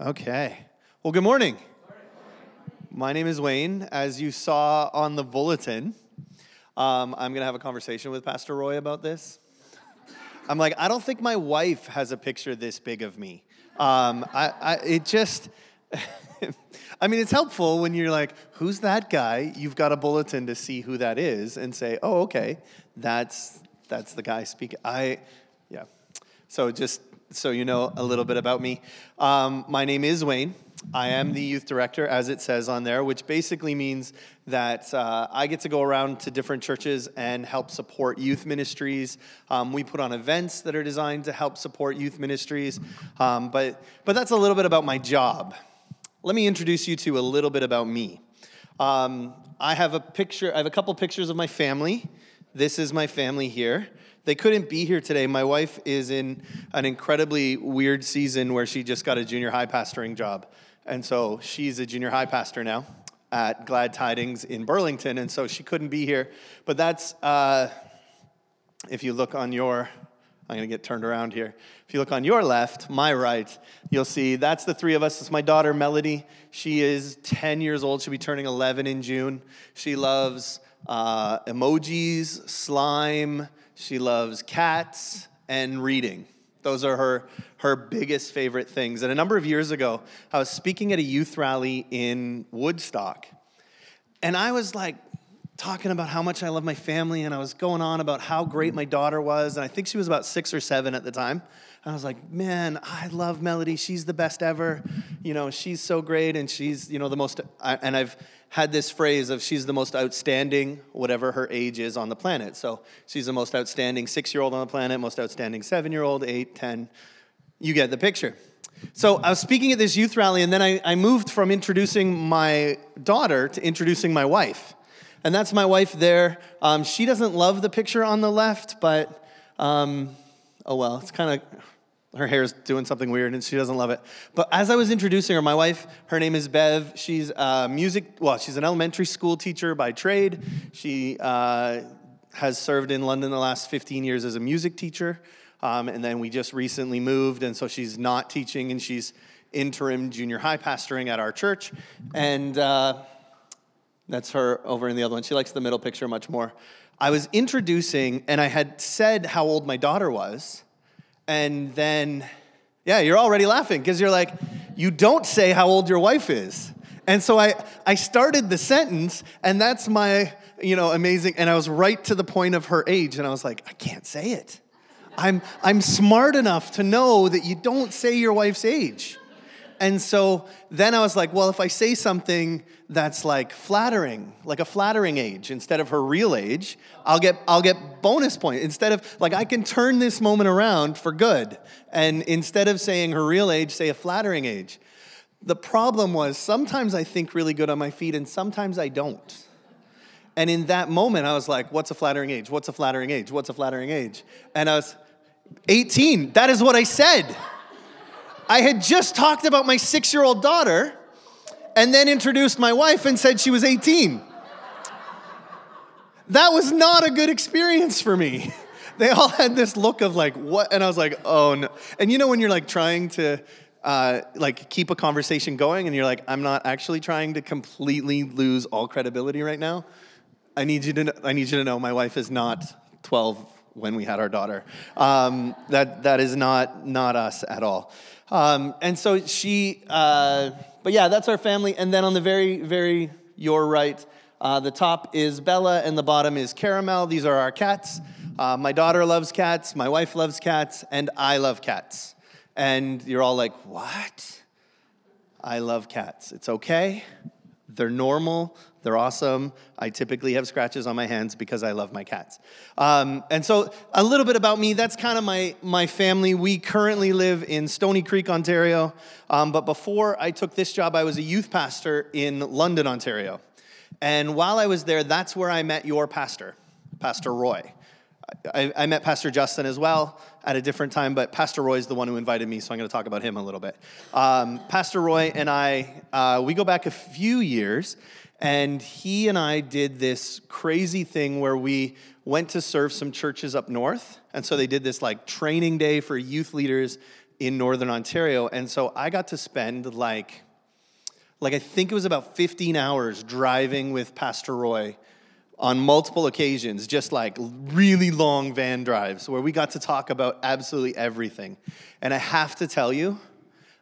Okay. Well, good morning. My name is Wayne. As you saw on the bulletin, um, I'm going to have a conversation with Pastor Roy about this. I'm like, I don't think my wife has a picture this big of me. Um, I, I, it just, I mean, it's helpful when you're like, who's that guy? You've got a bulletin to see who that is and say, oh, okay, that's that's the guy speaking. I, yeah. So just so you know a little bit about me, um, my name is Wayne. I am the youth director, as it says on there, which basically means that uh, I get to go around to different churches and help support youth ministries. Um, we put on events that are designed to help support youth ministries, um, but but that's a little bit about my job. Let me introduce you to a little bit about me. Um, I have a picture. I have a couple pictures of my family. This is my family here. They couldn't be here today. My wife is in an incredibly weird season where she just got a junior high pastoring job. And so she's a junior high pastor now at Glad Tidings in Burlington. And so she couldn't be here. But that's, uh, if you look on your, I'm going to get turned around here. If you look on your left, my right, you'll see that's the three of us. It's my daughter, Melody. She is 10 years old. She'll be turning 11 in June. She loves uh, emojis, slime, she loves cats and reading. Those are her, her biggest favorite things. And a number of years ago, I was speaking at a youth rally in Woodstock. And I was like talking about how much I love my family, and I was going on about how great my daughter was. And I think she was about six or seven at the time. And I was like, man, I love Melody. She's the best ever. You know, she's so great, and she's, you know, the most. And I've had this phrase of she's the most outstanding, whatever her age is on the planet. So she's the most outstanding six year old on the planet, most outstanding seven year old, eight, ten. You get the picture. So I was speaking at this youth rally, and then I, I moved from introducing my daughter to introducing my wife. And that's my wife there. Um, she doesn't love the picture on the left, but um, oh well, it's kind of her hair's doing something weird and she doesn't love it. But as I was introducing her, my wife, her name is Bev. She's a music, well, she's an elementary school teacher by trade. She uh, has served in London the last 15 years as a music teacher. Um, and then we just recently moved, and so she's not teaching and she's interim junior high pastoring at our church. And uh, that's her over in the other one. She likes the middle picture much more. I was introducing, and I had said how old my daughter was. And then, yeah, you're already laughing because you're like, you don't say how old your wife is. And so I, I started the sentence, and that's my, you know, amazing. And I was right to the point of her age, and I was like, I can't say it. I'm, I'm smart enough to know that you don't say your wife's age. And so then I was like, well, if I say something that's like flattering, like a flattering age instead of her real age, I'll get I'll get bonus points. Instead of like I can turn this moment around for good. And instead of saying her real age, say a flattering age. The problem was sometimes I think really good on my feet and sometimes I don't. And in that moment I was like, what's a flattering age? What's a flattering age? What's a flattering age? And I was 18. That is what I said. I had just talked about my six year old daughter and then introduced my wife and said she was 18. That was not a good experience for me. They all had this look of like, what? And I was like, oh no. And you know, when you're like trying to, uh, like keep a conversation going and you're like, I'm not actually trying to completely lose all credibility right now. I need you to know, I need you to know my wife is not 12 when we had our daughter. Um, that, that is not, not us at all. Um, and so she, uh, but yeah, that's our family. And then on the very, very, your right, uh, the top is Bella and the bottom is Caramel. These are our cats. Uh, my daughter loves cats, my wife loves cats, and I love cats. And you're all like, what? I love cats. It's okay. They're normal. They're awesome. I typically have scratches on my hands because I love my cats. Um, and so, a little bit about me that's kind of my, my family. We currently live in Stoney Creek, Ontario. Um, but before I took this job, I was a youth pastor in London, Ontario. And while I was there, that's where I met your pastor, Pastor Roy. I, I, met Pastor Justin as well at a different time, but Pastor Roy is the one who invited me, so I'm going to talk about him a little bit. Um, Pastor Roy and I, uh, we go back a few years, and he and I did this crazy thing where we went to serve some churches up north. And so they did this like training day for youth leaders in Northern Ontario. And so I got to spend like, like I think it was about 15 hours driving with Pastor Roy on multiple occasions, just like really long van drives where we got to talk about absolutely everything. And I have to tell you,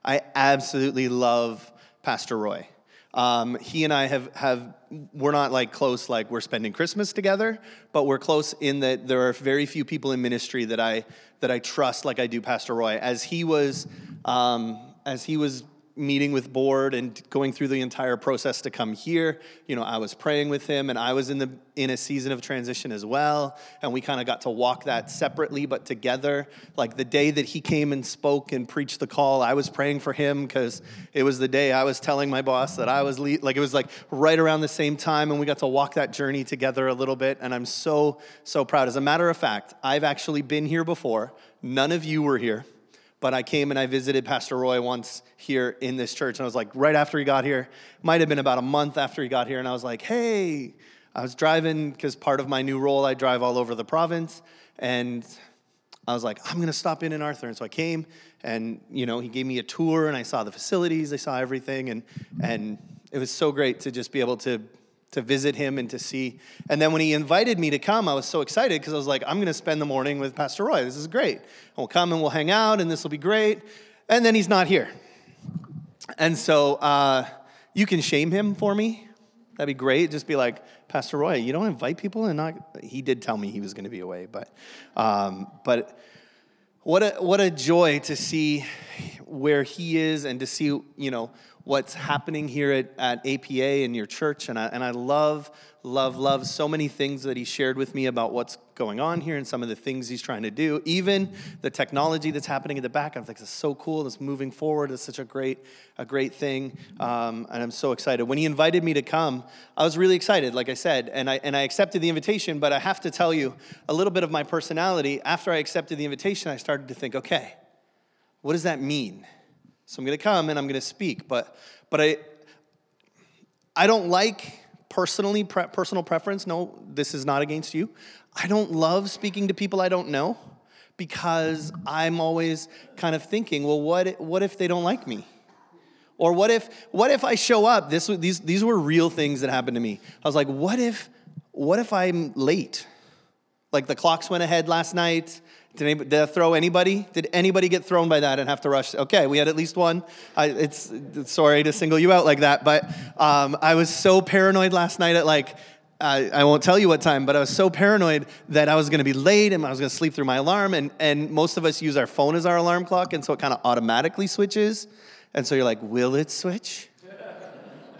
I absolutely love Pastor Roy. Um, he and I have, have, we're not like close, like we're spending Christmas together, but we're close in that there are very few people in ministry that I, that I trust like I do Pastor Roy. As he was, um, as he was meeting with board and going through the entire process to come here. You know i was praying with him and i was in the in a season of transition as well. And we kind of got to walk that separately but together. Like the day that he came and spoke and preached the call i was praying for him because it was the day i was telling my boss that i was le- like it was like right around the same time and we got to walk that journey together a little bit and i'm so so proud. As a matter of fact i've actually been here before. None of you were here but I came and I visited Pastor Roy once here in this church. And I was like, right after he got here, might have been about a month after he got here. And I was like, hey, I was driving because part of my new role, I drive all over the province. And I was like, I'm going to stop in in Arthur. And so I came and, you know, he gave me a tour and I saw the facilities, I saw everything. And, and it was so great to just be able to to visit him and to see. And then when he invited me to come, I was so excited because I was like, I'm going to spend the morning with Pastor Roy. This is great. And we'll come and we'll hang out and this will be great. And then he's not here. And so uh, you can shame him for me. That'd be great. Just be like, Pastor Roy, you don't invite people and not. He did tell me he was going to be away, but, um, but what a what a joy to see where he is and to see you know what's happening here at, at APA in your church. And I, and I love, love, love so many things that he shared with me about what's going on here and some of the things he's trying to do. Even the technology that's happening in the back, I'm like, it's so cool. It's moving forward. It's such a great, a great thing. Um, and I'm so excited. When he invited me to come, I was really excited, like I said, and I, and I accepted the invitation. But I have to tell you a little bit of my personality. After I accepted the invitation, I started to think, okay, what does that mean? So I'm going to come and I'm going to speak, but but I I don't like personally pre- personal preference. No, this is not against you. I don't love speaking to people I don't know because I'm always kind of thinking, well, what what if they don't like me? Or what if what if I show up? This these these were real things that happened to me. I was like, what if what if I'm late? Like the clocks went ahead last night. Did, anybody, did I throw anybody? Did anybody get thrown by that and have to rush? Okay, we had at least one. I, it's sorry to single you out like that, but um, I was so paranoid last night at like I, I won't tell you what time, but I was so paranoid that I was going to be late and I was going to sleep through my alarm. And and most of us use our phone as our alarm clock, and so it kind of automatically switches. And so you're like, will it switch?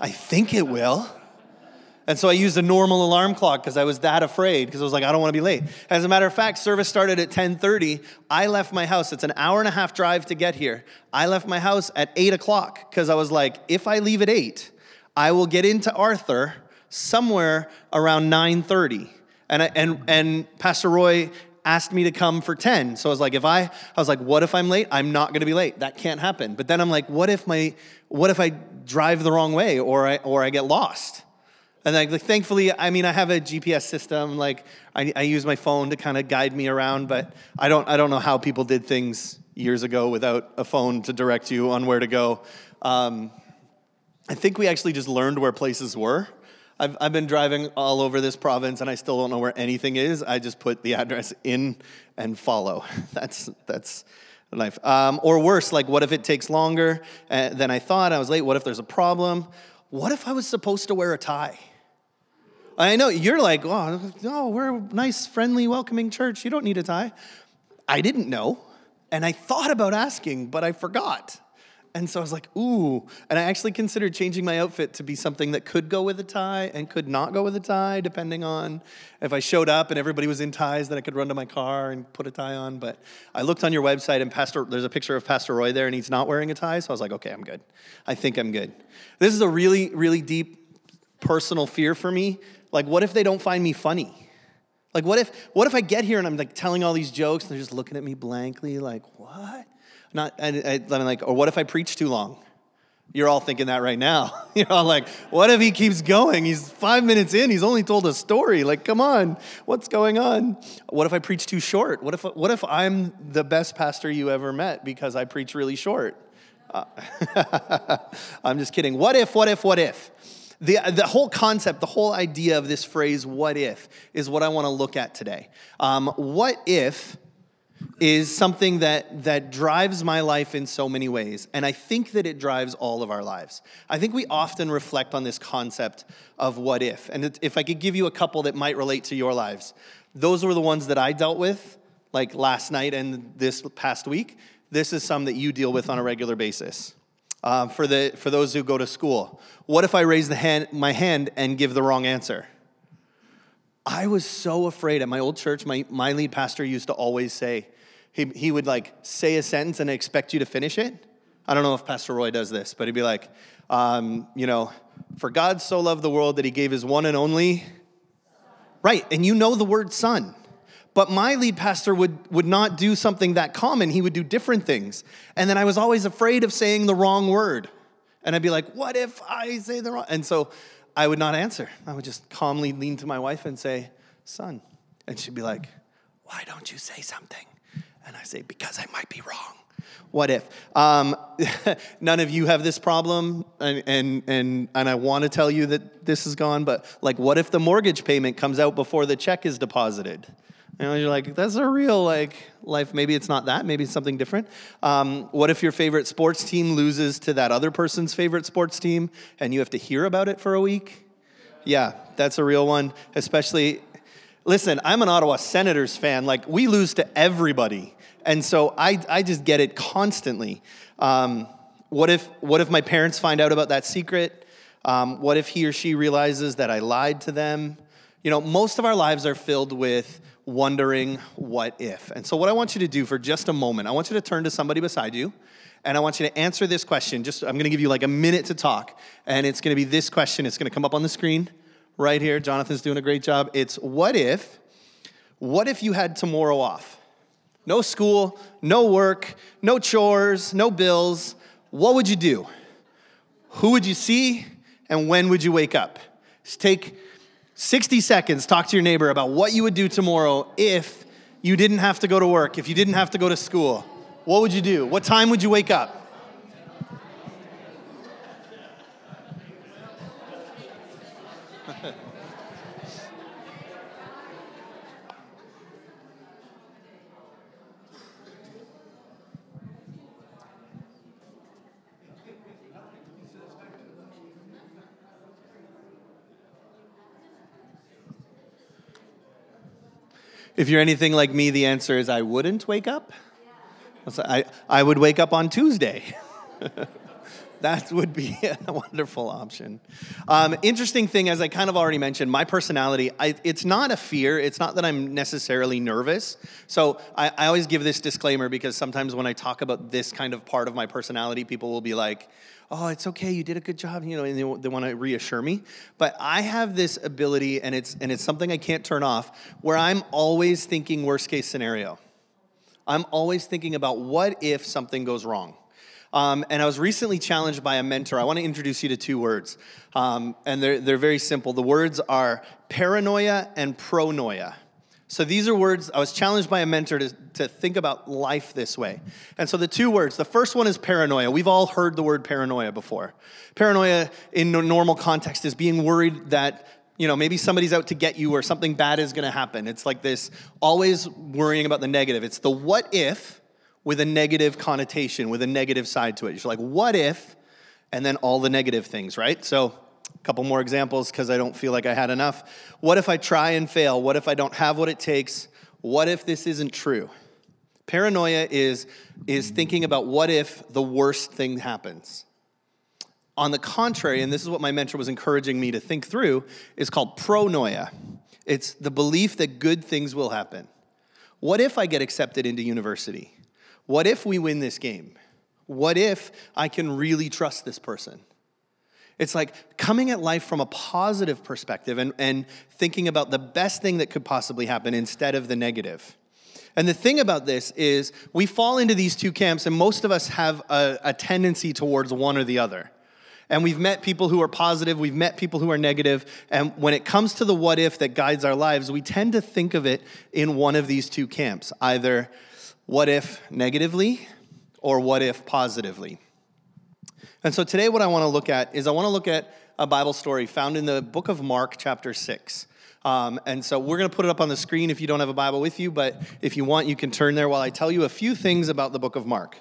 I think it will. And so I used a normal alarm clock because I was that afraid because I was like, I don't want to be late. As a matter of fact, service started at 10:30. I left my house. It's an hour and a half drive to get here. I left my house at 8 o'clock because I was like, if I leave at 8, I will get into Arthur somewhere around 9:30. And, I, and, and Pastor Roy asked me to come for 10. So I was like, if I, I was like, what if I'm late? I'm not going to be late. That can't happen. But then I'm like, what if my, what if I drive the wrong way or I, or I get lost? And like, like, thankfully, I mean, I have a GPS system. Like, I, I use my phone to kind of guide me around, but I don't, I don't know how people did things years ago without a phone to direct you on where to go. Um, I think we actually just learned where places were. I've, I've been driving all over this province and I still don't know where anything is. I just put the address in and follow. That's, that's life. Um, or worse, like, what if it takes longer uh, than I thought? I was late. What if there's a problem? What if I was supposed to wear a tie? I know you're like, oh, oh, we're a nice, friendly, welcoming church. You don't need a tie. I didn't know. And I thought about asking, but I forgot. And so I was like, ooh. And I actually considered changing my outfit to be something that could go with a tie and could not go with a tie, depending on if I showed up and everybody was in ties, then I could run to my car and put a tie on. But I looked on your website and Pastor, there's a picture of Pastor Roy there and he's not wearing a tie. So I was like, okay, I'm good. I think I'm good. This is a really, really deep personal fear for me like, what if they don't find me funny? Like, what if, what if I get here and I'm like telling all these jokes and they're just looking at me blankly, like, what? Not, and, and I'm like, or what if I preach too long? You're all thinking that right now. You're all like, what if he keeps going? He's five minutes in, he's only told a story. Like, come on, what's going on? What if I preach too short? What if, what if I'm the best pastor you ever met because I preach really short? Uh, I'm just kidding. What if, what if, what if? The, the whole concept, the whole idea of this phrase, what if, is what I want to look at today. Um, what if is something that, that drives my life in so many ways. And I think that it drives all of our lives. I think we often reflect on this concept of what if. And if I could give you a couple that might relate to your lives, those were the ones that I dealt with, like last night and this past week. This is some that you deal with on a regular basis. Um, for, the, for those who go to school, what if I raise the hand, my hand and give the wrong answer? I was so afraid at my old church. My, my lead pastor used to always say, he, he would like say a sentence and expect you to finish it. I don't know if Pastor Roy does this, but he'd be like, um, you know, for God so loved the world that he gave his one and only. Right, and you know the word son. But my lead pastor would, would not do something that common. He would do different things. And then I was always afraid of saying the wrong word. And I'd be like, what if I say the wrong? And so I would not answer. I would just calmly lean to my wife and say, son. And she'd be like, why don't you say something? And I say, because I might be wrong. What if? Um, none of you have this problem, and, and, and, and I want to tell you that this is gone, but like, what if the mortgage payment comes out before the check is deposited? Know, you're like, that's a real like life. Maybe it's not that. Maybe it's something different. Um, what if your favorite sports team loses to that other person's favorite sports team, and you have to hear about it for a week? Yeah, that's a real one. Especially, listen, I'm an Ottawa Senators fan. Like we lose to everybody, and so I I just get it constantly. Um, what if what if my parents find out about that secret? Um, what if he or she realizes that I lied to them? You know, most of our lives are filled with wondering what if. And so, what I want you to do for just a moment, I want you to turn to somebody beside you and I want you to answer this question. Just, I'm gonna give you like a minute to talk, and it's gonna be this question. It's gonna come up on the screen right here. Jonathan's doing a great job. It's what if, what if you had tomorrow off? No school, no work, no chores, no bills. What would you do? Who would you see? And when would you wake up? Just take 60 seconds, talk to your neighbor about what you would do tomorrow if you didn't have to go to work, if you didn't have to go to school. What would you do? What time would you wake up? If you're anything like me, the answer is I wouldn't wake up. I, I would wake up on Tuesday. that would be a wonderful option. Um, interesting thing, as I kind of already mentioned, my personality, I, it's not a fear. It's not that I'm necessarily nervous. So I, I always give this disclaimer because sometimes when I talk about this kind of part of my personality, people will be like, oh, it's okay, you did a good job, you know, and they, they want to reassure me. But I have this ability, and it's and it's something I can't turn off, where I'm always thinking worst case scenario. I'm always thinking about what if something goes wrong. Um, and I was recently challenged by a mentor. I want to introduce you to two words, um, and they're, they're very simple. The words are paranoia and pronoia. So these are words, I was challenged by a mentor to, to think about life this way. And so the two words, the first one is paranoia. We've all heard the word paranoia before. Paranoia in normal context is being worried that you know maybe somebody's out to get you or something bad is going to happen it's like this always worrying about the negative it's the what if with a negative connotation with a negative side to it you're like what if and then all the negative things right so a couple more examples because I don't feel like I had enough. What if I try and fail? What if I don't have what it takes? What if this isn't true? Paranoia is, is thinking about what if the worst thing happens. On the contrary, and this is what my mentor was encouraging me to think through, is called pronoia. It's the belief that good things will happen. What if I get accepted into university? What if we win this game? What if I can really trust this person? It's like coming at life from a positive perspective and, and thinking about the best thing that could possibly happen instead of the negative. And the thing about this is we fall into these two camps, and most of us have a, a tendency towards one or the other. And we've met people who are positive, we've met people who are negative, and when it comes to the what if that guides our lives, we tend to think of it in one of these two camps either what if negatively or what if positively. And so today, what I want to look at is I want to look at a Bible story found in the book of Mark, chapter 6. Um, and so we're going to put it up on the screen if you don't have a Bible with you, but if you want, you can turn there while I tell you a few things about the book of Mark.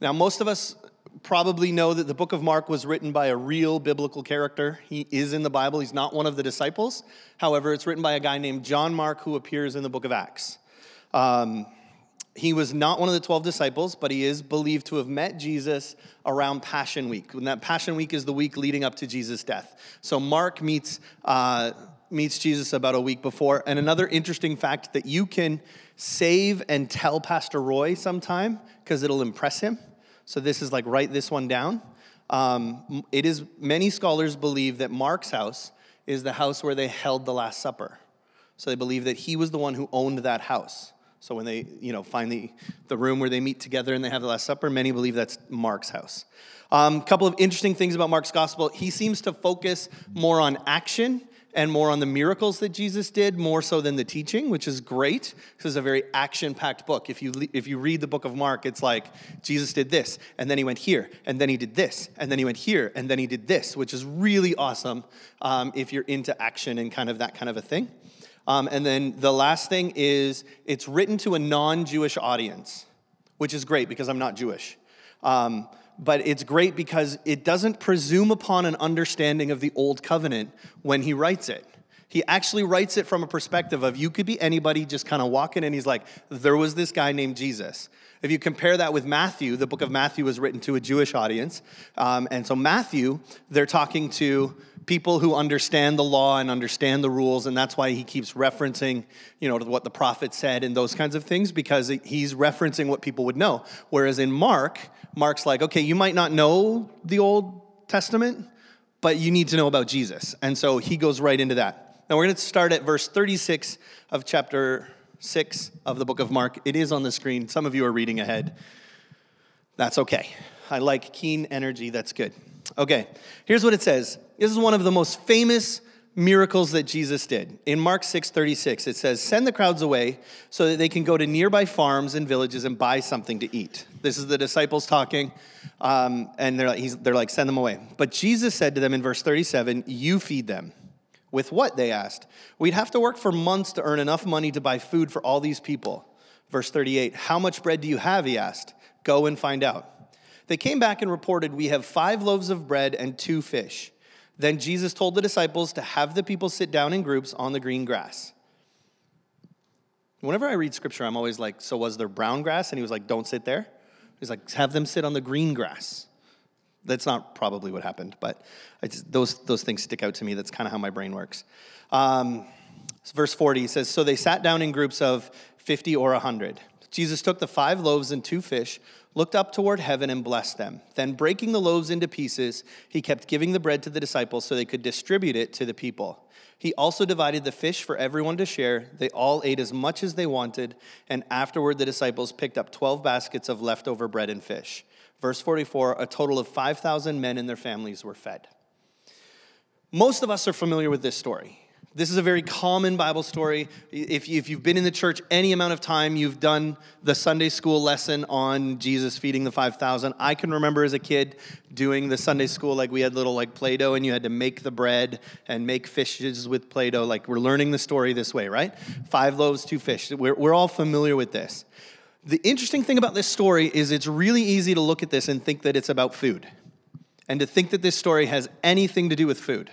Now, most of us probably know that the book of Mark was written by a real biblical character. He is in the Bible, he's not one of the disciples. However, it's written by a guy named John Mark who appears in the book of Acts. Um, he was not one of the 12 disciples, but he is believed to have met Jesus around Passion Week. And that Passion Week is the week leading up to Jesus' death. So Mark meets, uh, meets Jesus about a week before. And another interesting fact that you can save and tell Pastor Roy sometime because it'll impress him so this is like write this one down. Um, it is many scholars believe that Mark's house is the house where they held the Last Supper. So they believe that he was the one who owned that house. So when they, you know, find the, the room where they meet together and they have the Last Supper, many believe that's Mark's house. A um, couple of interesting things about Mark's gospel. He seems to focus more on action and more on the miracles that Jesus did, more so than the teaching, which is great. This is a very action packed book. If you, if you read the book of Mark, it's like Jesus did this, and then he went here, and then he did this, and then he went here, and then he did this, which is really awesome um, if you're into action and kind of that kind of a thing. Um, and then the last thing is it's written to a non Jewish audience, which is great because I'm not Jewish. Um, but it's great because it doesn't presume upon an understanding of the old covenant when he writes it. He actually writes it from a perspective of you could be anybody just kind of walking and he's like, there was this guy named Jesus. If you compare that with Matthew, the book of Matthew was written to a Jewish audience. Um, and so, Matthew, they're talking to people who understand the law and understand the rules, and that's why he keeps referencing, you know, what the prophet said and those kinds of things, because he's referencing what people would know. Whereas in Mark, Mark's like, okay, you might not know the Old Testament, but you need to know about Jesus. And so he goes right into that. Now we're going to start at verse 36 of chapter 6 of the book of Mark. It is on the screen. Some of you are reading ahead. That's okay. I like keen energy. That's good. Okay, here's what it says. This is one of the most famous miracles that Jesus did. In Mark 6 36, it says, Send the crowds away so that they can go to nearby farms and villages and buy something to eat. This is the disciples talking, um, and they're like, they're like, Send them away. But Jesus said to them in verse 37, You feed them. With what? They asked. We'd have to work for months to earn enough money to buy food for all these people. Verse 38, How much bread do you have? He asked. Go and find out. They came back and reported, We have five loaves of bread and two fish. Then Jesus told the disciples to have the people sit down in groups on the green grass. Whenever I read scripture, I'm always like, So was there brown grass? And he was like, Don't sit there. He's like, Have them sit on the green grass. That's not probably what happened, but just, those, those things stick out to me. That's kind of how my brain works. Um, verse 40 says, So they sat down in groups of 50 or 100. Jesus took the five loaves and two fish looked up toward heaven and blessed them. Then, breaking the loaves into pieces, he kept giving the bread to the disciples so they could distribute it to the people. He also divided the fish for everyone to share. They all ate as much as they wanted, and afterward the disciples picked up 12 baskets of leftover bread and fish. Verse 44 a total of 5,000 men and their families were fed. Most of us are familiar with this story. This is a very common Bible story. If, you've been in the church any amount of time, you've done the Sunday school lesson on Jesus feeding the 5,000. I can remember as a kid doing the Sunday school, like we had little like Play Doh and you had to make the bread and make fishes with Play Doh. Like we're learning the story this way, right? Five loaves, two fish. We're, we're all familiar with this. The interesting thing about this story is it's really easy to look at this and think that it's about food and to think that this story has anything to do with food.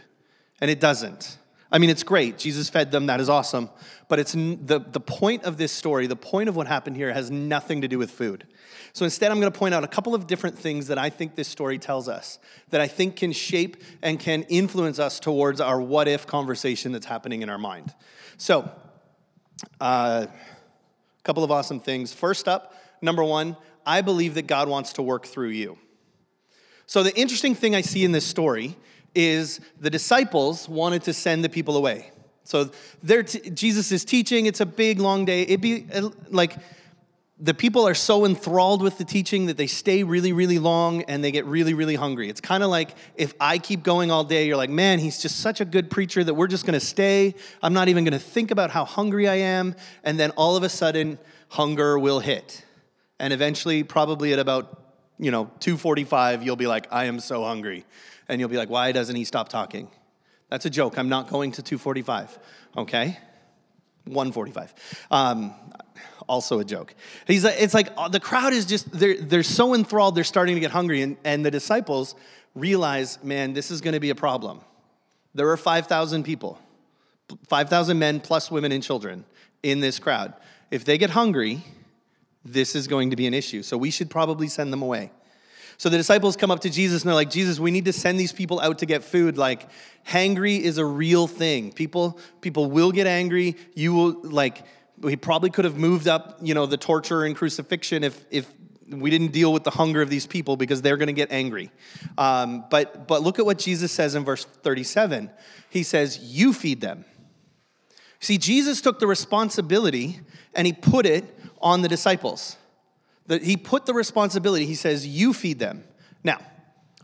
And it doesn't. I mean, it's great. Jesus fed them. That is awesome. But it's the, the point of this story, the point of what happened here has nothing to do with food. So instead, I'm going to point out a couple of different things that I think this story tells us that I think can shape and can influence us towards our what if conversation that's happening in our mind. So, uh, couple of awesome things. First up, number one, I believe that God wants to work through you. So, the interesting thing I see in this story is the disciples wanted to send the people away. So t- Jesus is teaching. It's a big, long day. It'd be uh, like the people are so enthralled with the teaching that they stay really, really long and they get really, really hungry. It's kind of like if I keep going all day, you're like, man, he's just such a good preacher that we're just gonna stay. I'm not even gonna think about how hungry I am. And then all of a sudden, hunger will hit. And eventually, probably at about you know 2:45, you'll be like, I am so hungry, and you'll be like, why doesn't he stop talking? That's a joke. I'm not going to 2:45. Okay, 1:45. Um, also a joke. He's, it's like uh, the crowd is just, they're, they're so enthralled, they're starting to get hungry. And, and the disciples realize, man, this is going to be a problem. There are 5,000 people, 5,000 men plus women and children in this crowd. If they get hungry, this is going to be an issue. So we should probably send them away. So the disciples come up to Jesus and they're like, Jesus, we need to send these people out to get food. Like, hangry is a real thing. People, people will get angry. You will, like, we probably could have moved up, you know, the torture and crucifixion if, if we didn't deal with the hunger of these people because they're going to get angry. Um, but, but look at what Jesus says in verse 37. He says, You feed them. See, Jesus took the responsibility and he put it on the disciples. That he put the responsibility, he says, You feed them. Now,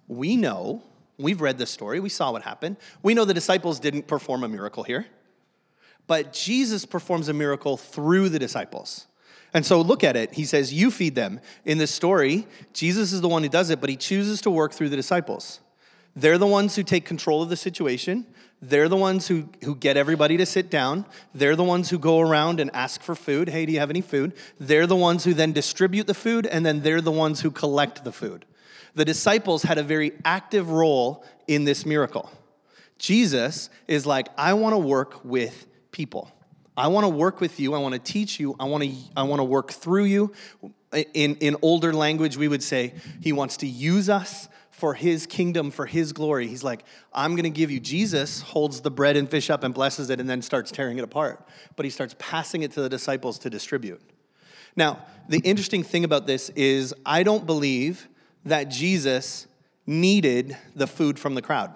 we know, we've read this story, we saw what happened. We know the disciples didn't perform a miracle here. But Jesus performs a miracle through the disciples. And so look at it. He says, You feed them. In this story, Jesus is the one who does it, but he chooses to work through the disciples. They're the ones who take control of the situation. They're the ones who, who get everybody to sit down. They're the ones who go around and ask for food. Hey, do you have any food? They're the ones who then distribute the food, and then they're the ones who collect the food. The disciples had a very active role in this miracle. Jesus is like, I want to work with people. I want to work with you. I want to teach you. I want to, I want to work through you. In, in older language, we would say he wants to use us for his kingdom, for his glory. He's like, I'm going to give you. Jesus holds the bread and fish up and blesses it and then starts tearing it apart. But he starts passing it to the disciples to distribute. Now, the interesting thing about this is I don't believe that Jesus needed the food from the crowd.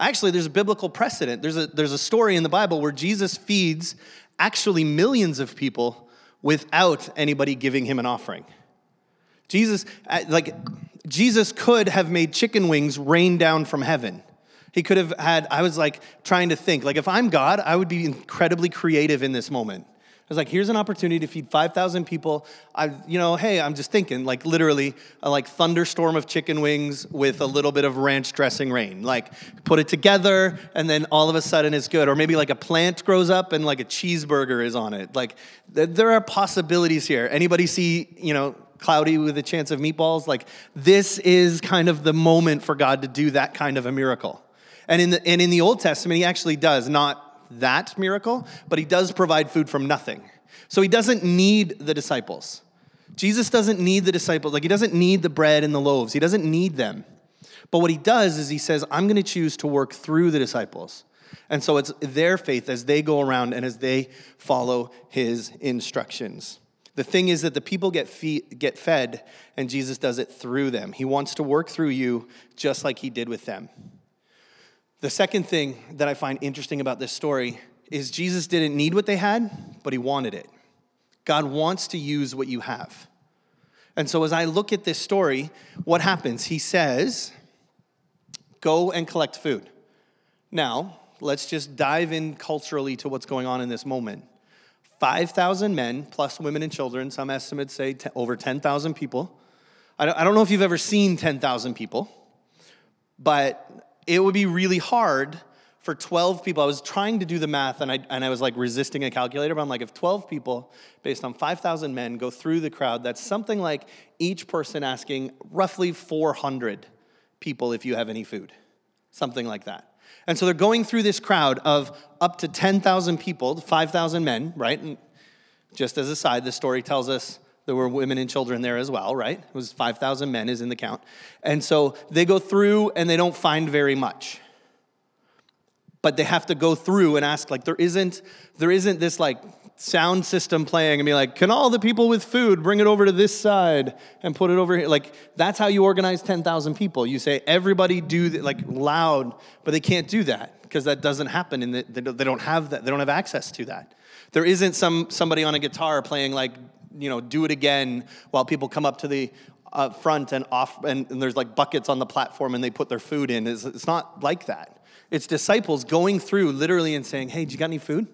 Actually, there's a biblical precedent. There's a, there's a story in the Bible where Jesus feeds actually millions of people without anybody giving him an offering. Jesus, uh, like, Jesus could have made chicken wings rain down from heaven. He could have had, I was like trying to think, like, if I'm God, I would be incredibly creative in this moment. I was like, here's an opportunity to feed 5,000 people. I, you know, hey, I'm just thinking, like literally, a like thunderstorm of chicken wings with a little bit of ranch dressing rain. Like, put it together, and then all of a sudden it's good. Or maybe like a plant grows up and like a cheeseburger is on it. Like, th- there are possibilities here. Anybody see, you know, cloudy with a chance of meatballs? Like, this is kind of the moment for God to do that kind of a miracle. And in the, and in the Old Testament, he actually does, not that miracle, but he does provide food from nothing. So he doesn't need the disciples. Jesus doesn't need the disciples. Like he doesn't need the bread and the loaves. He doesn't need them. But what he does is he says, I'm going to choose to work through the disciples. And so it's their faith as they go around and as they follow his instructions. The thing is that the people get, get fed, and Jesus does it through them. He wants to work through you just like he did with them. The second thing that I find interesting about this story is Jesus didn't need what they had, but he wanted it. God wants to use what you have. And so as I look at this story, what happens? He says, Go and collect food. Now, let's just dive in culturally to what's going on in this moment. 5,000 men, plus women and children, some estimates say t- over 10,000 people. I don't, I don't know if you've ever seen 10,000 people, but it would be really hard for 12 people. I was trying to do the math and I, and I was like resisting a calculator, but I'm like, if 12 people, based on 5,000 men, go through the crowd, that's something like each person asking roughly 400 people if you have any food, something like that. And so they're going through this crowd of up to 10,000 people, 5,000 men, right? And just as a side, the story tells us there were women and children there as well, right? It was 5,000 men is in the count. And so they go through and they don't find very much. But they have to go through and ask like there isn't there isn't this like sound system playing and be like, "Can all the people with food bring it over to this side and put it over here?" Like that's how you organize 10,000 people. You say everybody do the, like loud, but they can't do that because that doesn't happen and the, they don't have that. They don't have access to that. There isn't some somebody on a guitar playing like you know, do it again while people come up to the uh, front and off, and, and, there's like buckets on the platform and they put their food in. It's, it's not like that. It's disciples going through literally and saying, Hey, do you got any food?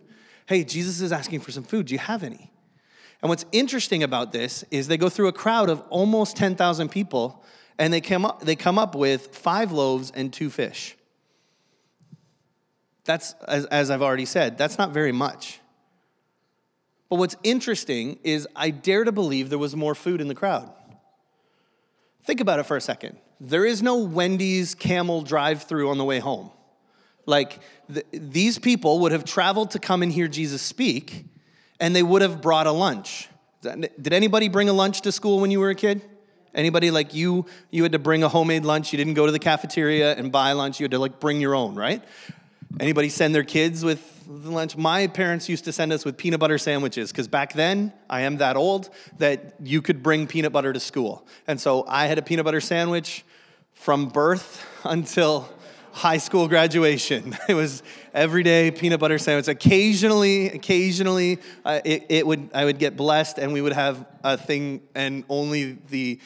Hey, Jesus is asking for some food. Do you have any? And what's interesting about this is they go through a crowd of almost 10,000 people and they come up, they come up with five loaves and two fish. That's, as, as I've already said, that's not very much. But what's interesting is I dare to believe there was more food in the crowd. Think about it for a second. There is no Wendy's camel drive through on the way home. Like, th- these people would have traveled to come and hear Jesus speak, and they would have brought a lunch. Did anybody bring a lunch to school when you were a kid? Anybody like you, you had to bring a homemade lunch. You didn't go to the cafeteria and buy lunch. You had to like bring your own, right? Anybody send their kids with lunch? My parents used to send us with peanut butter sandwiches because back then, I am that old, that you could bring peanut butter to school. And so I had a peanut butter sandwich from birth until high school graduation. It was everyday peanut butter sandwich. Occasionally, occasionally, uh, it, it, would I would get blessed, and we would have a thing, and only the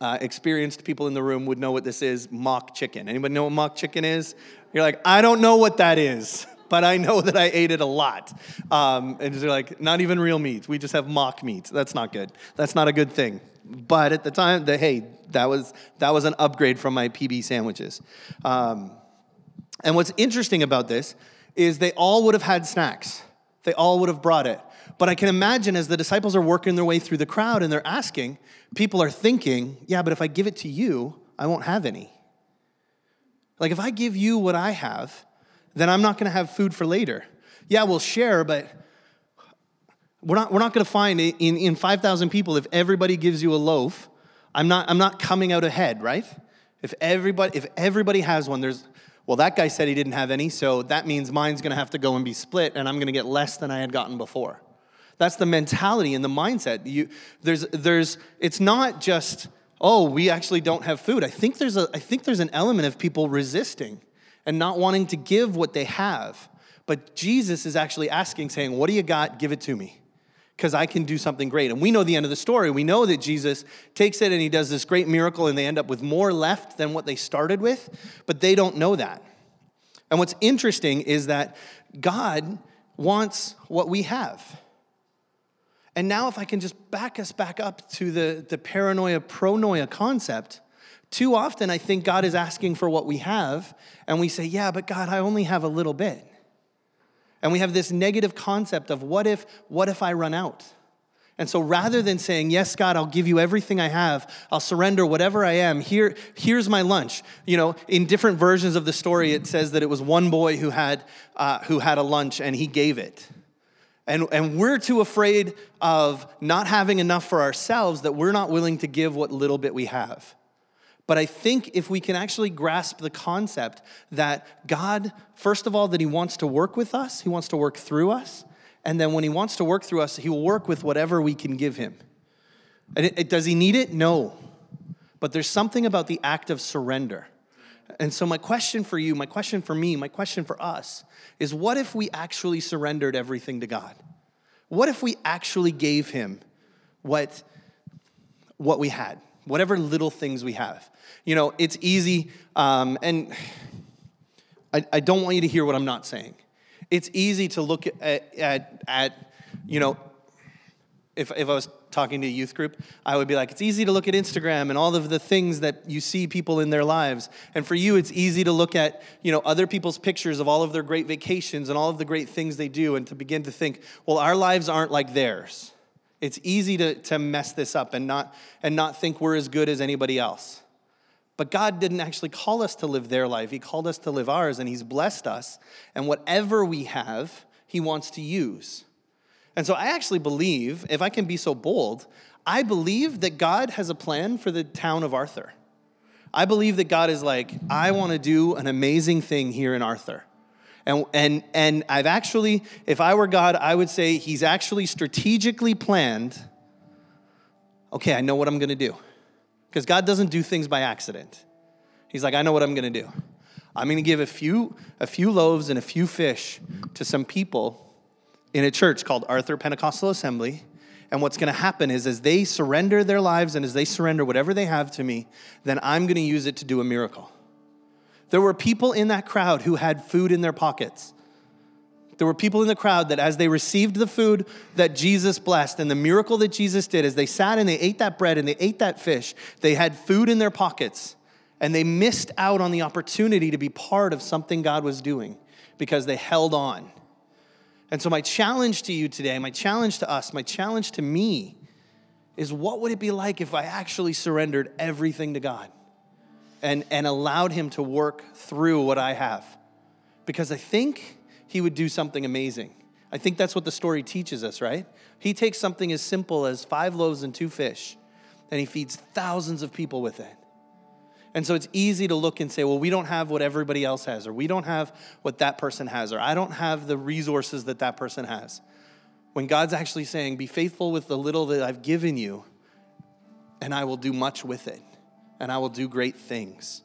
uh, experienced people in the room would know what this is: mock chicken. Anybody know what mock chicken is? You're like, I don't know what that is, but I know that I ate it a lot. Um, and they're like, not even real meat. We just have mock meat. That's not good. That's not a good thing. But at the time, the, hey, that was that was an upgrade from my PB sandwiches. Um, and what's interesting about this is they all would have had snacks. They all would have brought it. But I can imagine as the disciples are working their way through the crowd and they're asking, people are thinking, yeah, but if I give it to you, I won't have any. Like, if I give you what I have, then I'm not gonna have food for later. Yeah, we'll share, but we're not, we're not gonna find in, in 5,000 people, if everybody gives you a loaf, I'm not, I'm not coming out ahead, right? If everybody, if everybody has one, there's, well, that guy said he didn't have any, so that means mine's gonna have to go and be split, and I'm gonna get less than I had gotten before. That's the mentality and the mindset. You, there's, there's, it's not just, oh, we actually don't have food. I think there's a I think there's an element of people resisting and not wanting to give what they have. But Jesus is actually asking, saying, What do you got? Give it to me. Because I can do something great. And we know the end of the story. We know that Jesus takes it and he does this great miracle, and they end up with more left than what they started with, but they don't know that. And what's interesting is that God wants what we have. And now, if I can just back us back up to the, the paranoia pronoia concept, too often I think God is asking for what we have, and we say, Yeah, but God, I only have a little bit. And we have this negative concept of what if, what if I run out? And so rather than saying, Yes, God, I'll give you everything I have, I'll surrender whatever I am, here, here's my lunch. You know, in different versions of the story, it says that it was one boy who had, uh, who had a lunch and he gave it. And, and we're too afraid of not having enough for ourselves that we're not willing to give what little bit we have. But I think if we can actually grasp the concept that God, first of all, that He wants to work with us, He wants to work through us, and then when He wants to work through us, He will work with whatever we can give Him. And it, it, does He need it? No. But there's something about the act of surrender. And so, my question for you, my question for me, my question for us is what if we actually surrendered everything to God? What if we actually gave Him what, what we had, whatever little things we have? You know, it's easy, um, and I, I don't want you to hear what I'm not saying. It's easy to look at, at, at you know, if, if I was talking to a youth group, I would be like, it's easy to look at Instagram and all of the things that you see people in their lives. And for you, it's easy to look at, you know, other people's pictures of all of their great vacations and all of the great things they do and to begin to think, well, our lives aren't like theirs. It's easy to, to mess this up and not, and not think we're as good as anybody else. But God didn't actually call us to live their life. He called us to live ours, and He's blessed us. And whatever we have, He wants to use. And so I actually believe, if I can be so bold, I believe that God has a plan for the town of Arthur. I believe that God is like, I want to do an amazing thing here in Arthur. And, and, and I've actually, if I were God, I would say He's actually strategically planned, okay, I know what I'm going to do. Because God doesn't do things by accident. He's like, I know what I'm going to do. I'm going to give a few, a few loaves and a few fish to some people in a church called Arthur Pentecostal Assembly, And what's going to happen is as they surrender their lives and as they surrender whatever they have to me, then I'm going to use it to do a miracle. There were people in that crowd who had food in their pockets. There were people in the crowd that, as they received the food that Jesus blessed and the miracle that Jesus did, as they sat and they ate that bread and they ate that fish, they had food in their pockets and they missed out on the opportunity to be part of something God was doing because they held on. And so, my challenge to you today, my challenge to us, my challenge to me is what would it be like if I actually surrendered everything to God and, and allowed Him to work through what I have? Because I think He would do something amazing. I think that's what the story teaches us, right? He takes something as simple as five loaves and two fish, and He feeds thousands of people with it. And so it's easy to look and say, well, we don't have what everybody else has, or we don't have what that person has, or I don't have the resources that that person has. When God's actually saying, be faithful with the little that I've given you, and I will do much with it, and I will do great things.